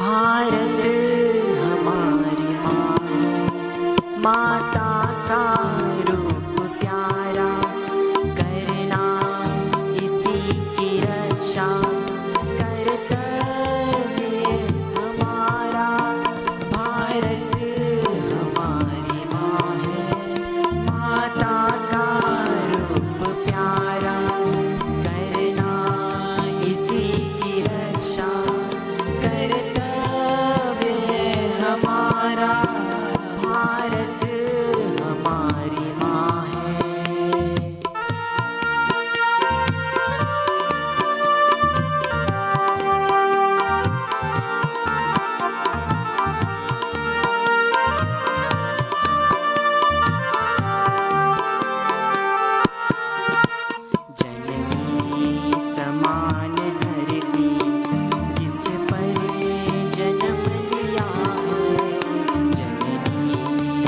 भारत हमारी माँ। माँ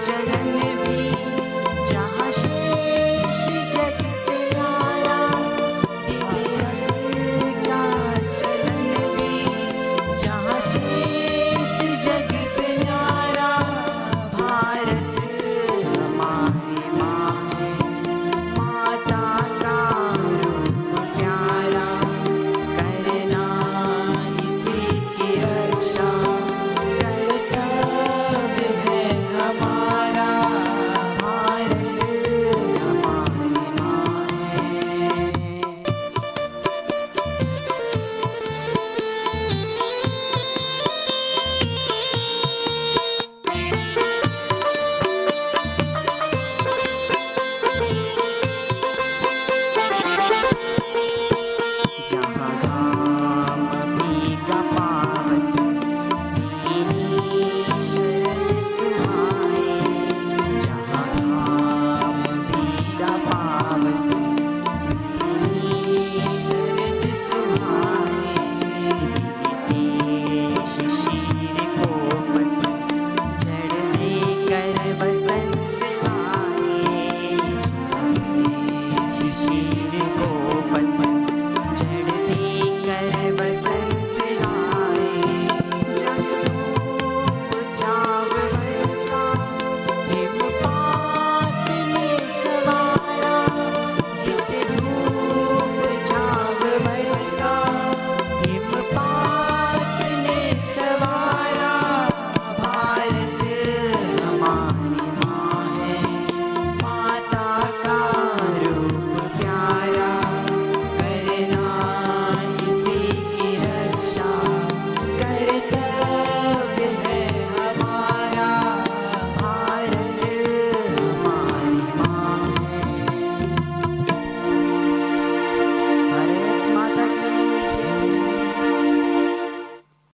这人